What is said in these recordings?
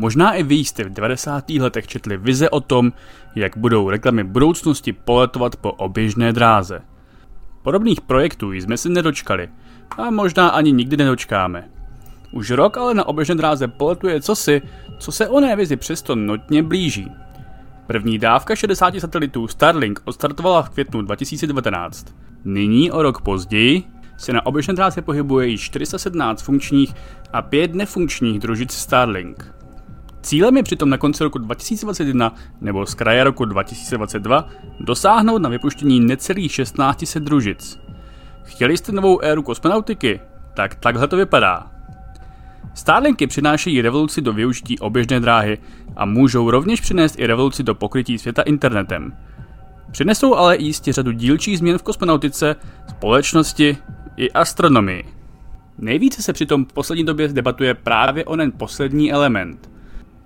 Možná i vy jste v 90. letech četli vize o tom, jak budou reklamy budoucnosti poletovat po oběžné dráze. Podobných projektů jsme se nedočkali a možná ani nikdy nedočkáme. Už rok ale na oběžné dráze poletuje cosi, co se oné vizi přesto notně blíží. První dávka 60 satelitů Starlink odstartovala v květnu 2019. Nyní o rok později se na oběžné dráze pohybuje již 417 funkčních a 5 nefunkčních družic Starlink. Cílem je přitom na konci roku 2021 nebo z kraje roku 2022 dosáhnout na vypuštění necelých 1600 družic. Chtěli jste novou éru kosmonautiky? Tak takhle to vypadá. Starlinky přinášejí revoluci do využití oběžné dráhy a můžou rovněž přinést i revoluci do pokrytí světa internetem. Přinesou ale i jistě řadu dílčích změn v kosmonautice, společnosti i astronomii. Nejvíce se přitom v poslední době debatuje právě onen poslední element.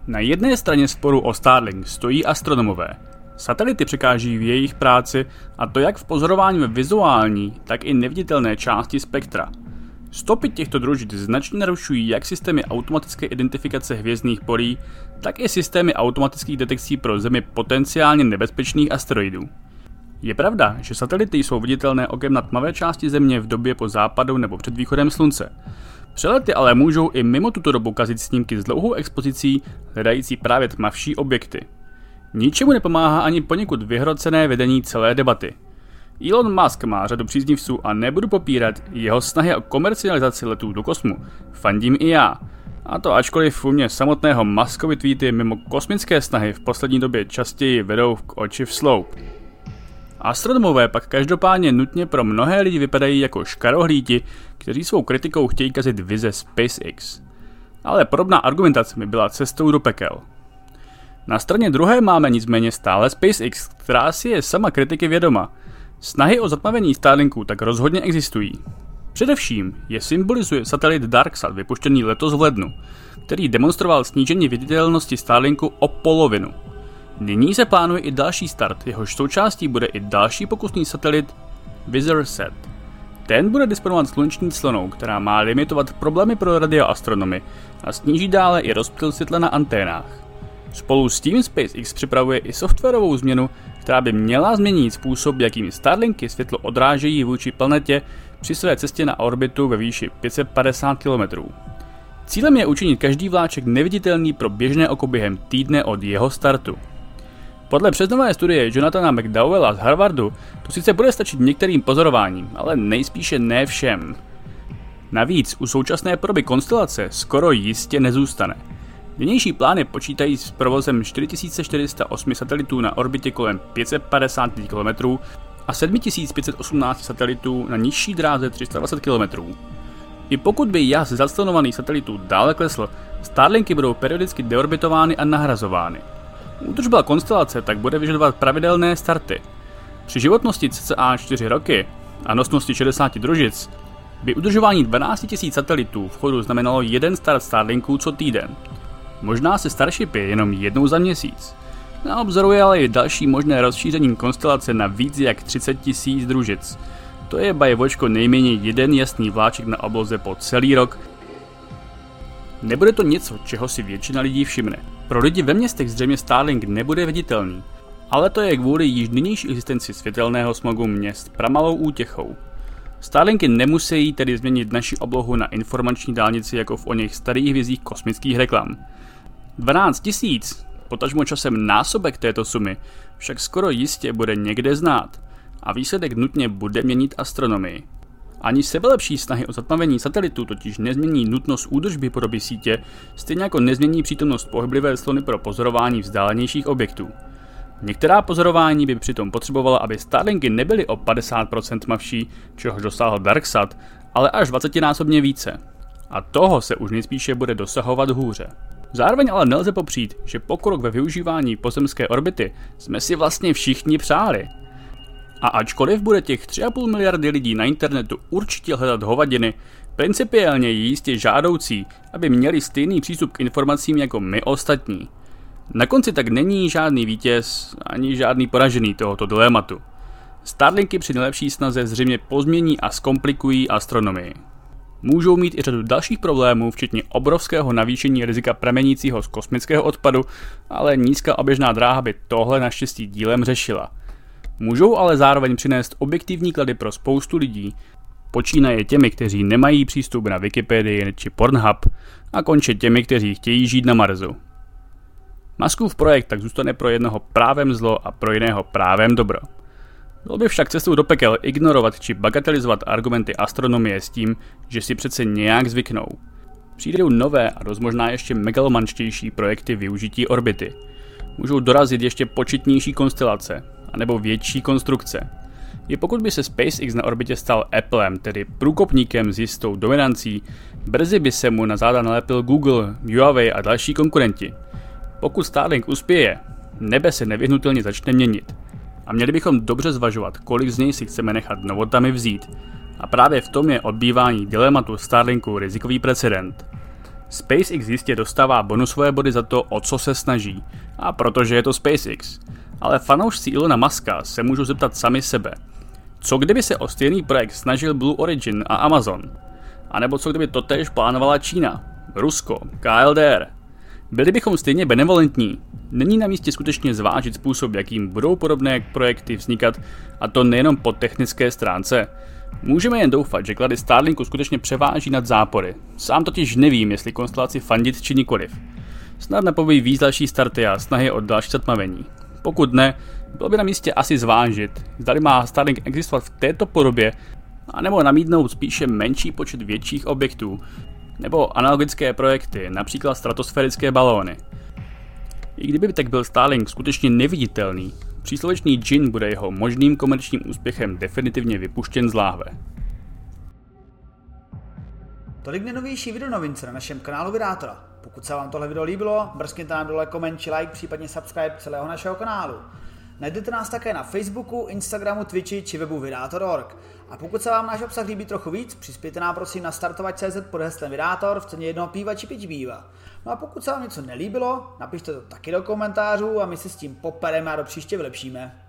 Na jedné straně sporu o Starlink stojí astronomové. Satelity překáží v jejich práci a to jak v pozorování ve vizuální, tak i neviditelné části spektra – Stopy těchto družic značně narušují jak systémy automatické identifikace hvězdných polí, tak i systémy automatických detekcí pro Zemi potenciálně nebezpečných asteroidů. Je pravda, že satelity jsou viditelné okem na tmavé části Země v době po západu nebo před východem Slunce. Přelety ale můžou i mimo tuto dobu kazit snímky s dlouhou expozicí, hledající právě tmavší objekty. Ničemu nepomáhá ani poněkud vyhrocené vedení celé debaty – Elon Musk má řadu příznivců a nebudu popírat jeho snahy o komercializaci letů do kosmu. Fandím i já. A to ačkoliv u mě samotného Muskovi tweety mimo kosmické snahy v poslední době častěji vedou k oči v sloup. Astronomové pak každopádně nutně pro mnohé lidi vypadají jako škarohlíti, kteří svou kritikou chtějí kazit vize SpaceX. Ale podobná argumentace mi byla cestou do pekel. Na straně druhé máme nicméně stále SpaceX, která si je sama kritiky vědoma – Snahy o zatmavení Starlinku tak rozhodně existují. Především je symbolizuje satelit DarkSat vypuštěný letos v lednu, který demonstroval snížení viditelnosti Starlinku o polovinu. Nyní se plánuje i další start, jehož součástí bude i další pokusný satelit VisirSat. Ten bude disponovat sluneční clonou, která má limitovat problémy pro radioastronomy a sníží dále i rozptyl světla na anténách. Spolu s tím SpaceX připravuje i softwarovou změnu, která by měla změnit způsob, jakým Starlinky světlo odrážejí vůči planetě při své cestě na orbitu ve výši 550 km. Cílem je učinit každý vláček neviditelný pro běžné oko během týdne od jeho startu. Podle přesnové studie Jonathana McDowella z Harvardu to sice bude stačit některým pozorováním, ale nejspíše ne všem. Navíc u současné proby konstelace skoro jistě nezůstane – Nynější plány počítají s provozem 4408 satelitů na orbitě kolem 550 km a 7518 satelitů na nižší dráze 320 km. I pokud by jas zastelnovaných satelitů dále klesl, Starlinky budou periodicky deorbitovány a nahrazovány. Údržba konstelace tak bude vyžadovat pravidelné starty. Při životnosti cca 4 roky a nosnosti 60 družic by udržování 12 000 satelitů v chodu znamenalo jeden start Starlinků co týden. Možná se Starship je jenom jednou za měsíc. Na obzoru je ale i další možné rozšíření konstelace na víc jak 30 tisíc družic. To je bajevočko nejméně jeden jasný vláček na obloze po celý rok. Nebude to něco, čeho si většina lidí všimne. Pro lidi ve městech zřejmě Starlink nebude viditelný, ale to je kvůli již nynější existenci světelného smogu měst pramalou útěchou. Starlinky nemusí tedy změnit naši oblohu na informační dálnici jako v o něch starých vizích kosmických reklam. 12 tisíc, potažmo časem násobek této sumy, však skoro jistě bude někde znát a výsledek nutně bude měnit astronomii. Ani sebelepší snahy o zatmavení satelitu totiž nezmění nutnost údržby podoby sítě, stejně jako nezmění přítomnost pohyblivé slony pro pozorování vzdálenějších objektů. Některá pozorování by přitom potřebovala, aby Starlinky nebyly o 50% tmavší, čehož dosáhl DarkSat, ale až 20 násobně více. A toho se už nejspíše bude dosahovat hůře. Zároveň ale nelze popřít, že pokrok ve využívání pozemské orbity jsme si vlastně všichni přáli. A ačkoliv bude těch 3,5 miliardy lidí na internetu určitě hledat hovadiny, principiálně je jistě žádoucí, aby měli stejný přístup k informacím jako my ostatní. Na konci tak není žádný vítěz ani žádný poražený tohoto dilematu. Starlinky při nejlepší snaze zřejmě pozmění a zkomplikují astronomii. můžou mít i řadu dalších problémů, včetně obrovského navýšení rizika pramenícího z kosmického odpadu, ale nízká oběžná dráha by tohle naštěstí dílem řešila. Můžou ale zároveň přinést objektivní klady pro spoustu lidí, počínaje těmi, kteří nemají přístup na Wikipedii či Pornhub a konče těmi, kteří chtějí žít na Marsu. Maskův projekt tak zůstane pro jednoho právem zlo a pro jiného právem dobro. Bylo by však cestou do pekel ignorovat či bagatelizovat argumenty astronomie s tím, že si přece nějak zvyknou. Přijdou nové a dost možná ještě megalomanštější projekty využití orbity. Můžou dorazit ještě početnější konstelace, anebo větší konstrukce. I pokud by se SpaceX na orbitě stal Applem, tedy průkopníkem s jistou dominancí, brzy by se mu na záda nalepil Google, Huawei a další konkurenti. Pokud Starlink uspěje, nebe se nevyhnutelně začne měnit. A měli bychom dobře zvažovat, kolik z něj si chceme nechat novotami vzít. A právě v tom je odbývání dilematu Starlinku rizikový precedent. SpaceX jistě dostává bonusové body za to, o co se snaží, a protože je to SpaceX. Ale fanoušci Ilona Muska se můžou zeptat sami sebe. Co kdyby se o stejný projekt snažil Blue Origin a Amazon? A nebo co kdyby totéž plánovala Čína, Rusko, KLDR? Byli bychom stejně benevolentní. Není na místě skutečně zvážit způsob, jakým budou podobné projekty vznikat, a to nejenom po technické stránce. Můžeme jen doufat, že klady Starlinku skutečně převáží nad zápory. Sám totiž nevím, jestli konstelaci fandit či nikoliv. Snad napoví víc další starty a snahy o další zatmavení. Pokud ne, bylo by na místě asi zvážit, zda má Starlink existovat v této podobě, anebo namítnout spíše menší počet větších objektů, nebo analogické projekty, například stratosférické balóny. I kdyby tak byl Starlink skutečně neviditelný, příslovečný džin bude jeho možným komerčním úspěchem definitivně vypuštěn z láhve. Tolik nejnovější videonovince na našem kanálu Vydátora. Pokud se vám tohle video líbilo, mrzkněte nám dole koment či like, případně subscribe celého našeho kanálu. Najdete nás také na Facebooku, Instagramu, Twitchi či webu Vydátor.org. A pokud se vám náš obsah líbí trochu víc, přispějte nám prosím na startovat.cz pod heslem Vydátor v ceně jednoho píva či pěti píva. No a pokud se vám něco nelíbilo, napište to taky do komentářů a my se s tím popereme a do příště vylepšíme.